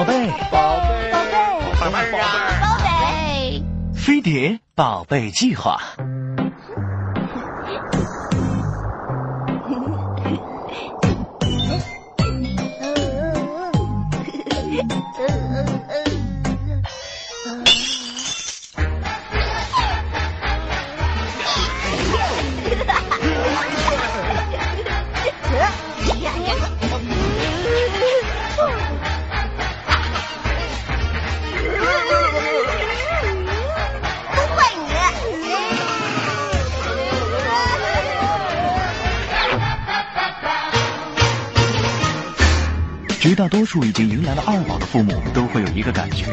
宝贝，宝贝，宝贝，宝贝。儿，宝贝，飞碟宝贝计划。绝大多数已经迎来了二宝的父母都会有一个感觉，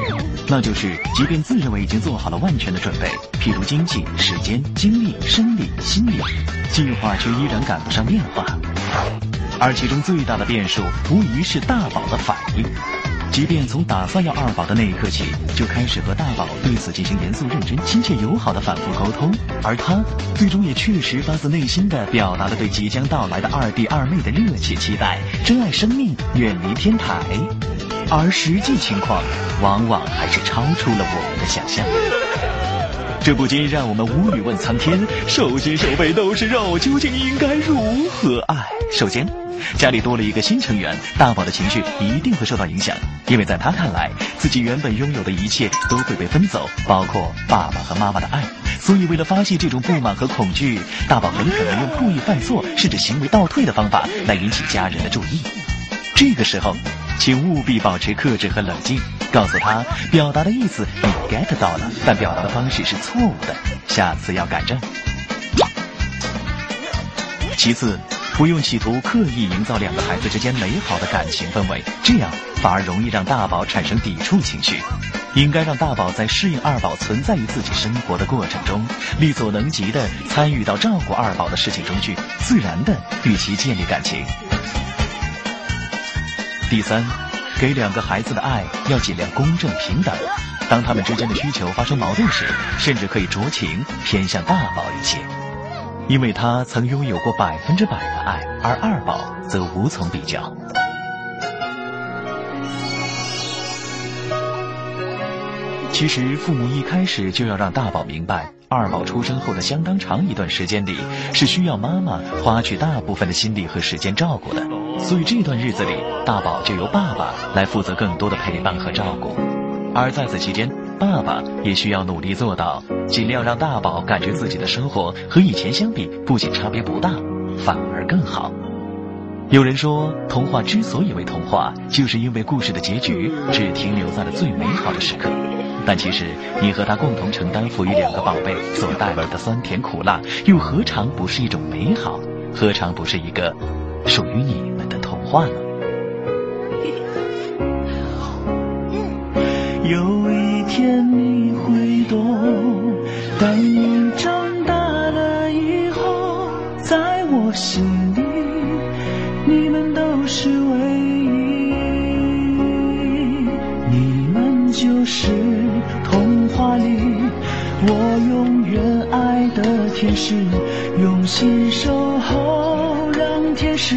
那就是即便自认为已经做好了万全的准备，譬如经济、时间、精力、生理、心理，计划却依然赶不上变化。而其中最大的变数，无疑是大宝的反应。即便从打算要二宝的那一刻起，就开始和大宝对此进行严肃、认真、亲切、友好的反复沟通，而他最终也确实发自内心的表达了对即将到来的二弟二妹的热切期待，珍爱生命，远离天台。而实际情况，往往还是超出了我们的想象。这不禁让我们无语问苍天：手心手背都是肉，究竟应该如何爱？首先，家里多了一个新成员，大宝的情绪一定会受到影响，因为在他看来，自己原本拥有的一切都会被分走，包括爸爸和妈妈的爱。所以，为了发泄这种不满和恐惧，大宝很可能用故意犯错甚至行为倒退的方法来引起家人的注意。这个时候，请务必保持克制和冷静，告诉他表达的意思你 get 到了，但表达的方式是错误的，下次要改正。其次，不用企图刻意营造两个孩子之间美好的感情氛围，这样反而容易让大宝产生抵触情绪。应该让大宝在适应二宝存在于自己生活的过程中，力所能及的参与到照顾二宝的事情中去，自然的与其建立感情。第三，给两个孩子的爱要尽量公正平等。当他们之间的需求发生矛盾时，甚至可以酌情偏向大宝一些，因为他曾拥有过百分之百的爱，而二宝则无从比较。其实，父母一开始就要让大宝明白，二宝出生后的相当长一段时间里，是需要妈妈花去大部分的心力和时间照顾的。所以这段日子里，大宝就由爸爸来负责更多的陪伴和照顾。而在此期间，爸爸也需要努力做到，尽量让大宝感觉自己的生活和以前相比，不仅差别不大，反而更好。有人说，童话之所以为童话，就是因为故事的结局只停留在了最美好的时刻。但其实，你和他共同承担抚育两个宝贝所带来的酸甜苦辣，又何尝不是一种美好？何尝不是一个属于你们的童话呢？有一天你会懂，当你长大了以后，在我心里，你们都是唯一，你们就是我永远爱的天使，用心守候，让天使。